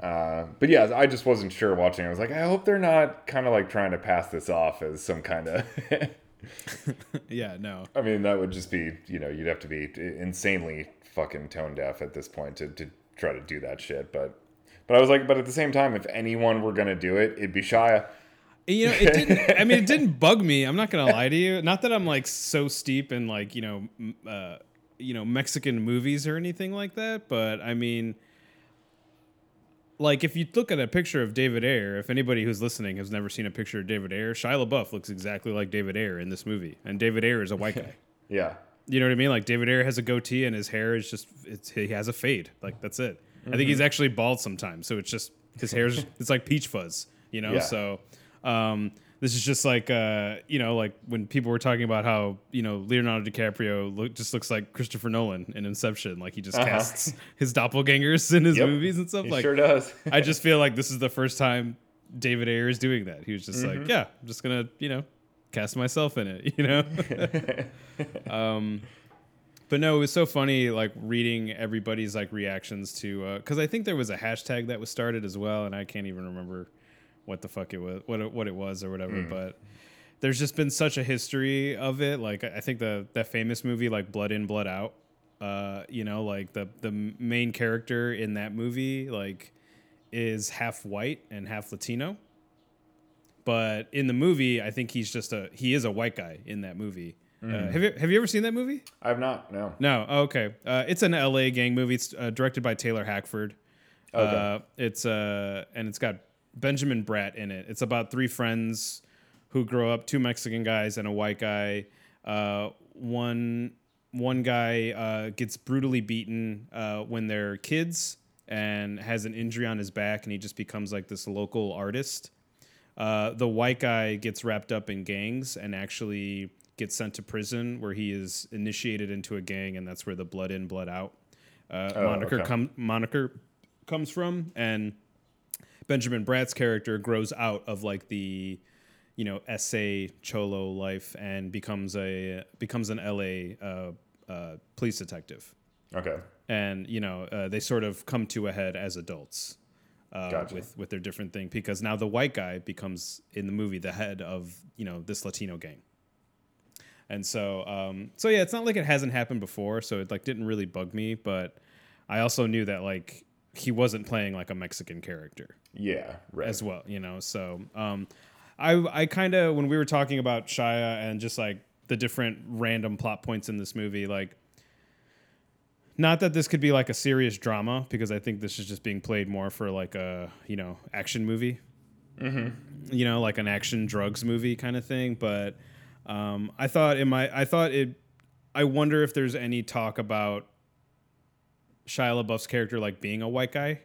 uh, but yeah, I just wasn't sure watching. I was like, I hope they're not kind of like trying to pass this off as some kind of Yeah, no. I mean, that would just be, you know, you'd have to be insanely fucking tone deaf at this point to, to try to do that shit. But, but I was like, but at the same time, if anyone were gonna do it, it'd be Shia. You know, it didn't. I mean, it didn't bug me. I'm not gonna lie to you. Not that I'm like so steep in like you know, uh, you know, Mexican movies or anything like that. But I mean, like if you look at a picture of David Ayer, if anybody who's listening has never seen a picture of David Ayer, Shia LaBeouf looks exactly like David Ayer in this movie, and David Ayer is a white guy. Yeah, You know what I mean? Like David Ayer has a goatee and his hair is just it's, he has a fade. Like that's it. I think Mm-hmm. he's actually bald sometimes, so it's just his hair's it's like peach fuzz. You know, Yeah. so um, this is just like uh, you know like when people were talking about how you know Leonardo DiCaprio look, just looks like Christopher Nolan in Inception. Like he just Uh-huh. casts his doppelgangers in his Yep. movies and stuff. he like sure does. I just feel like this is the first time David Ayer is doing that. He was just Mm-hmm. like, yeah, I'm just gonna, you know, cast myself in it, you know. um, but no, it was so funny, like reading everybody's like reactions to, because I think there was a hashtag that was started as well, and I can't even remember what the fuck it was, what it, what it was or whatever. Hmm. But there's just been such a history of it. Like I think the that famous movie, like Blood In, Blood Out. Uh, you know, like the the main character in that movie, like is half white and half Latino. But in the movie, I think he's just a he is a white guy in that movie. Uh, have you have you ever seen that movie? I've not. No. No. Oh, okay. Uh, it's an L.A. gang movie. It's uh, directed by Taylor Hackford. Okay. Uh, it's uh, and it's got Benjamin Bratt in it. It's about three friends who grow up, two Mexican guys and a white guy. Uh, one one guy uh, gets brutally beaten uh, when they're kids and has an injury on his back, and he just becomes like this local artist. Uh, the white guy gets wrapped up in gangs and actually gets sent to prison where he is initiated into a gang, and that's where the blood in, blood out uh, Oh, moniker okay. come moniker comes from. And Benjamin Bratt's character grows out of like the you know ese cholo life and becomes a becomes an LA uh, uh, police detective. Okay. And you know uh, they sort of come to a head as adults uh, Gotcha. with with their different thing because now the white guy becomes in the movie the head of you know this Latino gang. And so, um, so yeah, it's not like it hasn't happened before, so it like didn't really bug me. But I also knew that like he wasn't playing like a Mexican character Yeah. Right. as well, you know. So um, I I kind of when we were talking about Shia and just like the different random plot points in this movie, like not that this could be like a serious drama because I think this is just being played more for like a you know action movie, mm-hmm. you know, like an action drugs movie kind of thing. But um, I thought in my I thought it. I wonder if there's any talk about Shia LaBeouf's character like being a white guy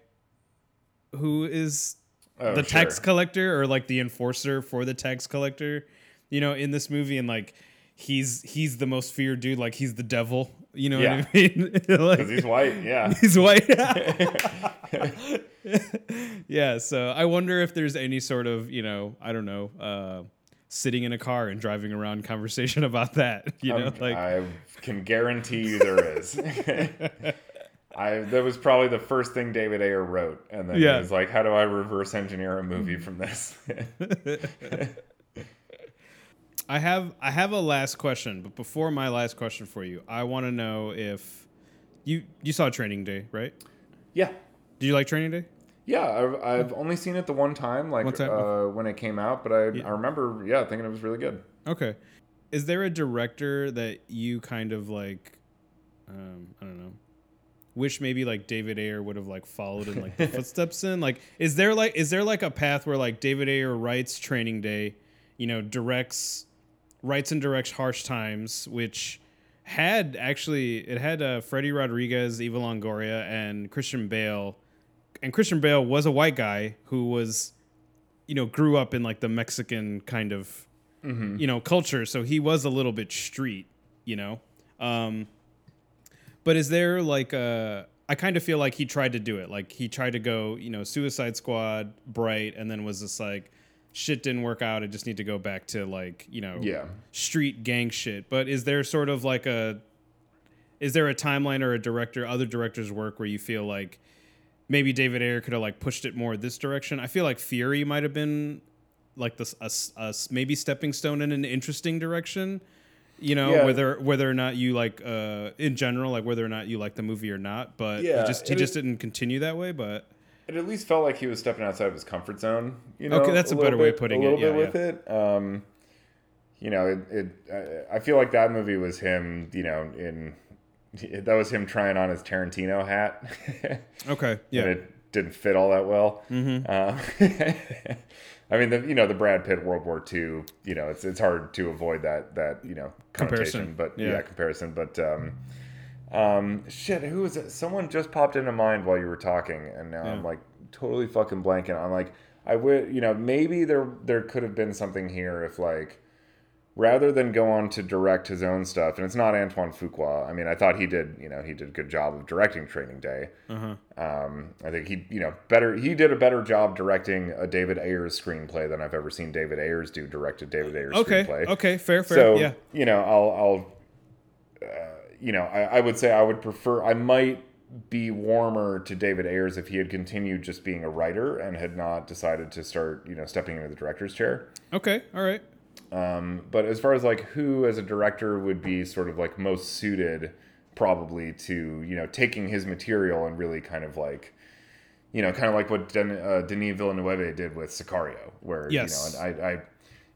who is Oh, the sure. tax collector or like the enforcer for the tax collector, you know, in this movie. And like he's he's the most feared dude, like he's the devil. You know Yeah. what I mean? like, Because he's white. Yeah. he's white. yeah. So I wonder if there's any sort of you know I don't know. uh Sitting in a car and driving around conversation about that, you know, Um, like I can guarantee you there is. I that was probably the first thing David Ayer wrote, and then Yeah. he was like, "How do I reverse engineer a movie from this?" I have I have a last question, but before my last question for you, I want to know if you you saw Training Day, right? yeah, Did you like Training Day? yeah. I've, I've only seen it the one time, like One time? Uh, when it came out, but I I remember, yeah, thinking it was really good. Okay. Is there a director that you kind of like um I don't know. Wish maybe like David Ayer would have like followed in like the footsteps in? Like is there like is there like a path where like David Ayer writes Training Day, you know, directs writes and directs Harsh Times, which had actually it had uh, Freddy Rodriguez, Eva Longoria, and Christian Bale, and Christian Bale was a white guy who was, you know, grew up in like the Mexican kind of, you know, culture, so he was a little bit street, you know. Um, but is there like a? I kind of feel like he tried to do it. Like he tried to go, you know, Suicide Squad, Bright, and then was just like, shit didn't work out. I just need to go back to like, you know, Yeah. street gang shit. But is there sort of like a is there a timeline or a director other directors work where you feel like maybe David Ayer could have like pushed it more this direction? I feel like Fury might have been like this a, a maybe stepping stone in an interesting direction. You know, Yeah. whether whether or not you like uh in general, like whether or not you like the movie or not, but Yeah, he just he just didn't continue that way, but It at least felt like he was stepping outside of his comfort zone. You know, Okay, that's a little better way of bit- putting a little it, bit yeah, with it. Um, you know, it. it I- feel like that movie was him. You know, in that was him trying on his Tarantino hat. okay, yeah. it didn't fit all that well. Uh, I mean, the you know the Brad Pitt World War II. You know, it's it's hard to avoid that that you know connotation, Comparison, but yeah. yeah, comparison. But um, um, shit, who was it? Someone just popped into mind while you were talking, and now I'm like totally fucking blanking. I'm like, I would, you know, maybe there there could have been something here if like rather than go on to direct his own stuff, and it's not Antoine Fuqua. I mean, I thought he did, you know, he did a good job of directing Training Day. Uh-huh. Um, I think he, you know, better. He did a better job directing a David Ayer's screenplay than I've ever seen David Ayers do directed David Ayer's Okay. screenplay. Okay, fair, fair. So yeah. you know, I'll, I'll, uh, you know, I, I would say I would prefer. I might be warmer to David Ayers if he had continued just being a writer and had not decided to start, you know, stepping into the director's chair. Okay, all right. Um, but as far as like who as a director would be sort of like most suited probably to, you know, taking his material and really kind of like, you know, kind of like what Den- uh, Denis Villeneuve did with Sicario, where, Yes. you know, I, I,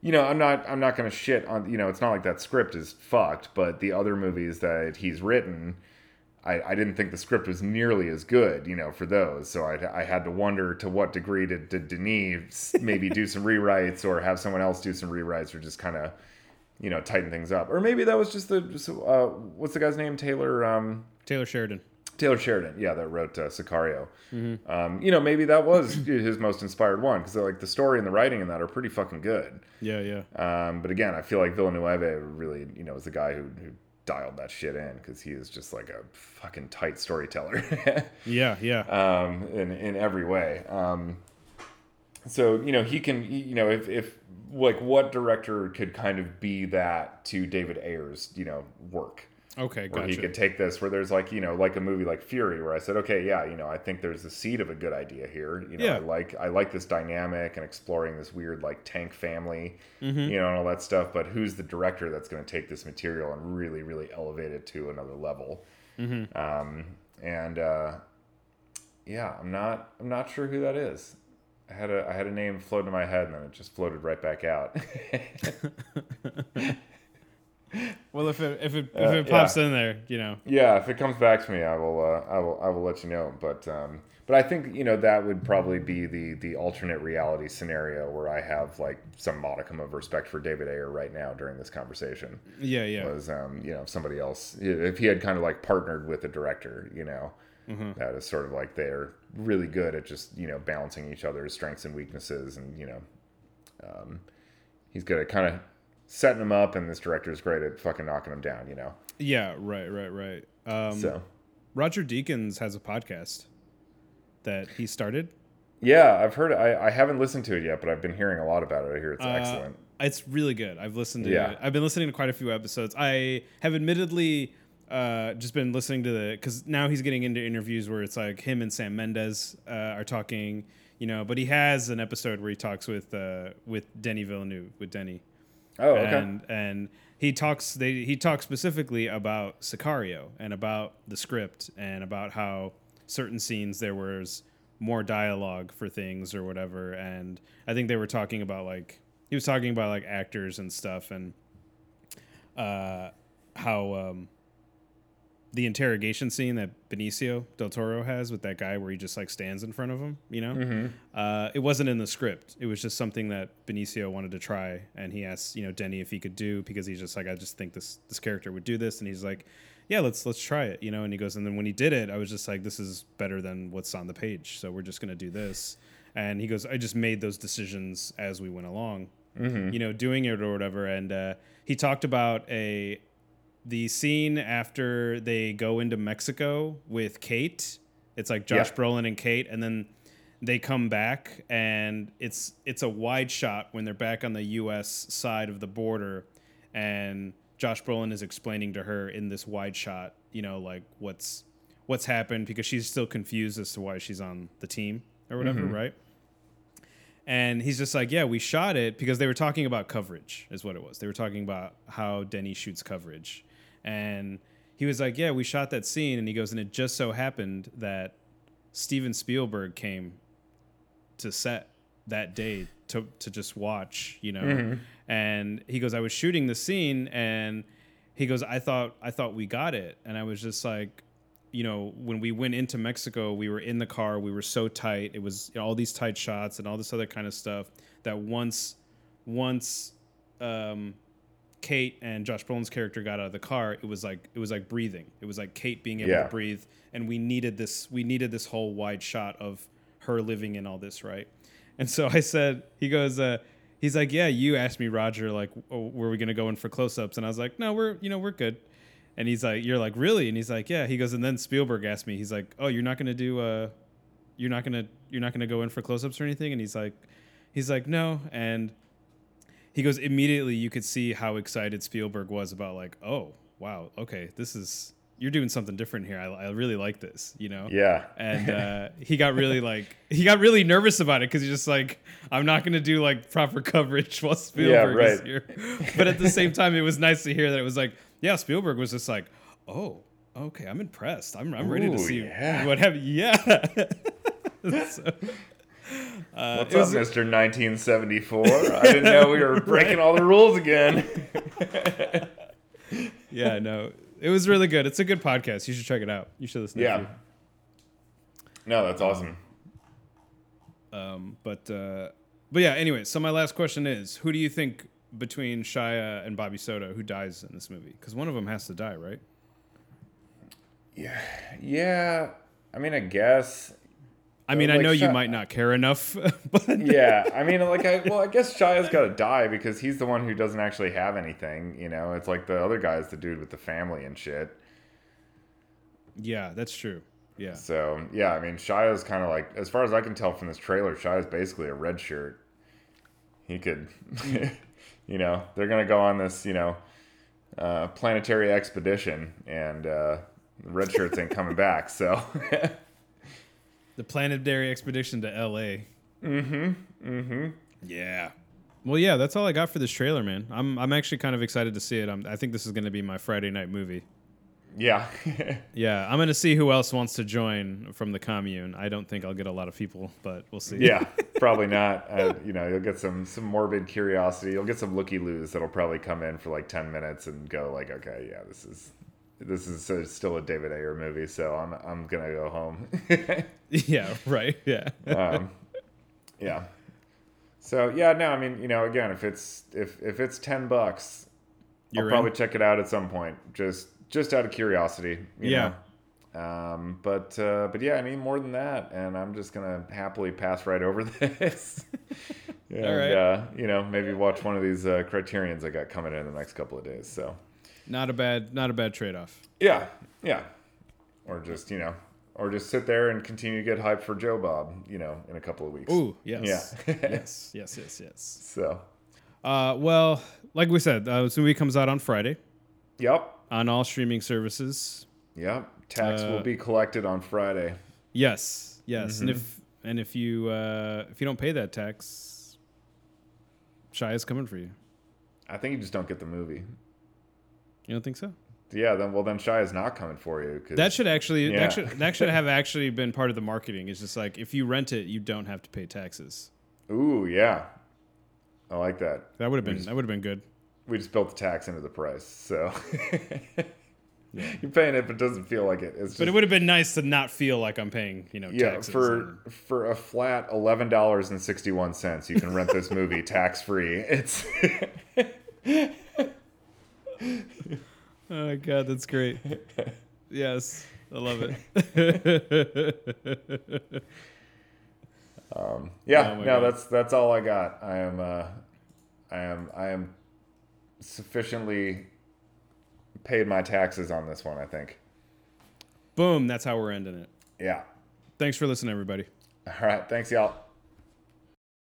you know, I'm not, I'm not going to shit on, you know, it's not like that script is fucked, but the other movies that he's written, I, I didn't think the script was nearly as good, you know, for those. So I, I had to wonder to what degree did, did Denis maybe do some rewrites or have someone else do some rewrites or just kind of, you know, tighten things up. Or maybe that was just the, just, uh, what's the guy's name? Taylor, um, Taylor Sheridan. Taylor Sheridan, yeah, that wrote uh, Sicario. Um, you know, maybe that was his most inspired one because like the story and the writing in that are pretty fucking good. Yeah, yeah. Um, but again, I feel like Villeneuve really, you know, is the guy who, who dialed that shit in because he is just like a fucking tight storyteller Yeah, yeah. um, in in every way. Um, so you know, he can, you know, if if like what director could kind of be that to David Ayer's, you know, work Okay, where he could take this where there's like you know like a movie like Fury where I said okay yeah you know I think there's the seed of a good idea here you know Yeah. I like I like this dynamic and exploring this weird like tank family Mm-hmm. you know and all that stuff but who's the director that's going to take this material and really really elevate it to another level Mm-hmm. um, and uh, yeah I'm not I'm not sure who that is I had a I had a name float in my head and then it just floated right back out Well, if it if it if Uh, it pops in there, you know. Yeah, if it comes back to me, I will. Uh, I will. I will let you know. But um, but I think you know that would probably be the the alternate reality scenario where I have like some modicum of respect for David Ayer right now during this conversation. Yeah, yeah. Was um, you know if somebody else if he had kind of like partnered with a director, you know, that is sort of like they're really good at just you know balancing each other's strengths and weaknesses, and you know, um, he's good at kind of setting them up, and this director is great at fucking knocking them down. You know. Yeah, right, right, right. Um, So Roger Deakins has a podcast that he started. yeah, I've heard. I, I haven't listened to it yet, but I've been hearing a lot about it. I hear it's Uh, excellent. It's really good. I've listened to Yeah. it. I've been listening to quite a few episodes. I have admittedly uh, just been listening to the because now he's getting into interviews where it's like him and Sam Mendes uh, are talking, you know. But he has an episode where he talks with uh, with Denny Villeneuve with Denny, Oh, okay. and and he talks they he talks specifically about Sicario and about the script and about how certain scenes there was more dialogue for things or whatever and I think they were talking about like he was talking about like actors and stuff and uh how um the interrogation scene that Benicio del Toro has with that guy where he just like stands in front of him, you know? Uh, it wasn't in the script. It was just something that Benicio wanted to try, and he asked, you know, Denny if he could do because he's just like, I just think this this character would do this, and he's like, Yeah, let's let's try it, you know. And he goes, and then when he did it, I was just like, This is better than what's on the page, so we're just gonna do this. And he goes, I just made those decisions as we went along, you know, doing it or whatever. And uh, he talked about a the scene after they go into Mexico with Kate. It's like Josh Yeah. Brolin and Kate, and then they come back, and it's it's a wide shot when they're back on the U.S. side of the border, and Josh Brolin is explaining to her in this wide shot, you know, like what's what's happened because she's still confused as to why she's on the team or whatever, mm-hmm. right? And he's just like, yeah, we shot it because they were talking about coverage, is what it was. They were talking about how Denny shoots coverage. And he was like, yeah, we shot that scene. And he goes, and it just so happened that Steven Spielberg came to set that day to, to just watch, you know. And he goes, I was shooting the scene and he goes, I thought I thought we got it. And I was just like, you know, when we went into Mexico, we were in the car, we were so tight. It was you know, all these tight shots and all this other kind of stuff that once once um Kate and Josh Brolin's character got out of the car, it was like it was like breathing. It was like Kate being able Yeah. to breathe, and we needed this. We needed this whole wide shot of her living in all this, right? And so I said, he goes, uh, he's like, yeah, you asked me, Roger, like, oh, were we gonna go in for close-ups? And I was like, no, we're, you know, we're good. And he's like, you're like, really? And he's like, yeah. He goes, and then Spielberg asked me, he's like, oh, you're not gonna do, uh, you're not gonna, you're not gonna go in for close-ups or anything? And he's like, he's like, no. And he goes immediately you could see how excited spielberg was about like oh wow okay this is you're doing something different here i, I really like this you know Yeah. and uh, he got really like he got really nervous about it because he's just like i'm not going to do like proper coverage while spielberg is right. here but at the same time it was nice to hear that it was like yeah spielberg was just like oh okay i'm impressed i'm, I'm ready to see yeah. what have yeah So, uh, What's was- up, Mister 1974? I didn't know we were breaking all the rules again. yeah, no, it was really good. It's a good podcast. You should check it out. You should listen. To it. Yeah. No, that's awesome. Um, but uh, but yeah. Anyway, so my last question is: Who do you think between Shia and Bobby Soto who dies in this movie? Because one of them has to die, right? Yeah. Yeah. I mean, I guess. I mean, I like know you might not care enough, but Yeah. I mean, like, I well, I guess Shia's got to die because he's the one who doesn't actually have anything. You know, it's like the other guy's the dude with the family and shit. yeah, that's true. Yeah, So yeah, I mean, Shia's kind of like, as far as I can tell from this trailer, Shia's basically a red shirt. He could, you know, they're gonna go on this, you know, uh, planetary expedition, and uh, red shirts ain't coming back. So the planetary expedition to L.A. Mm-hmm. Mm-hmm. Yeah. Well, yeah, that's all I got for this trailer, man. I'm I'm actually kind of excited to see it. I'm, I think this is going to be my Friday night movie. yeah, Yeah, I'm gonna see who else wants to join from the commune. I don't think I'll get a lot of people, but we'll see. yeah, probably not. Uh, you know, you'll get some some morbid curiosity. You'll get some looky loos that'll probably come in for like ten minutes and go like, okay, yeah, this is. This is uh, still a David Ayer movie, so I'm I'm gonna go home. yeah, right. Yeah, um, yeah. So yeah, no, I mean, you know, again, if it's if if it's ten bucks, You're I'll probably in? check it out at some point, just just out of curiosity. You Yeah. Know? Um, but uh, but yeah, I need more than that, and I'm just gonna happily pass right over this. And, All right. uh, you know, maybe watch one of these uh, Criterions I got coming in the next couple of days. So, Not a bad, not a bad trade off. yeah, yeah. Or just, you know, or just sit there and continue to get hyped for Joe Bob, you know, in a couple of weeks. Ooh, yes, Yeah. yes, yes, yes, yes. So, Uh, well, like we said, uh, this movie comes out on Friday yep, on all streaming services. yep. Tax Uh, will be collected on Friday. Yes, yes, and Mm-hmm. if and if you uh, if you don't pay that tax, Shy is coming for you. I think you just don't get the movie. You don't think so? Yeah, then well, then Shy is not coming for you. That should actually Yeah. that should that should have actually been part of the marketing. It's just like if you rent it, you don't have to pay taxes. Ooh, yeah. I like that. That would have been that would have been good. We just built the tax into the price, so you're paying it, but it doesn't feel like it. It's just But it would have been nice to not feel like I'm paying, you know, yeah for for a flat eleven dollars and sixty one cents. You can rent this movie tax free. It's oh god, that's great. yes, I love it. yeah. Oh no, God. that's that's all I got. I am uh, I am I am sufficiently paid my taxes on this one. I think. Boom, that's how we're ending it. Yeah. Thanks for listening, everybody. All right. Thanks, y'all.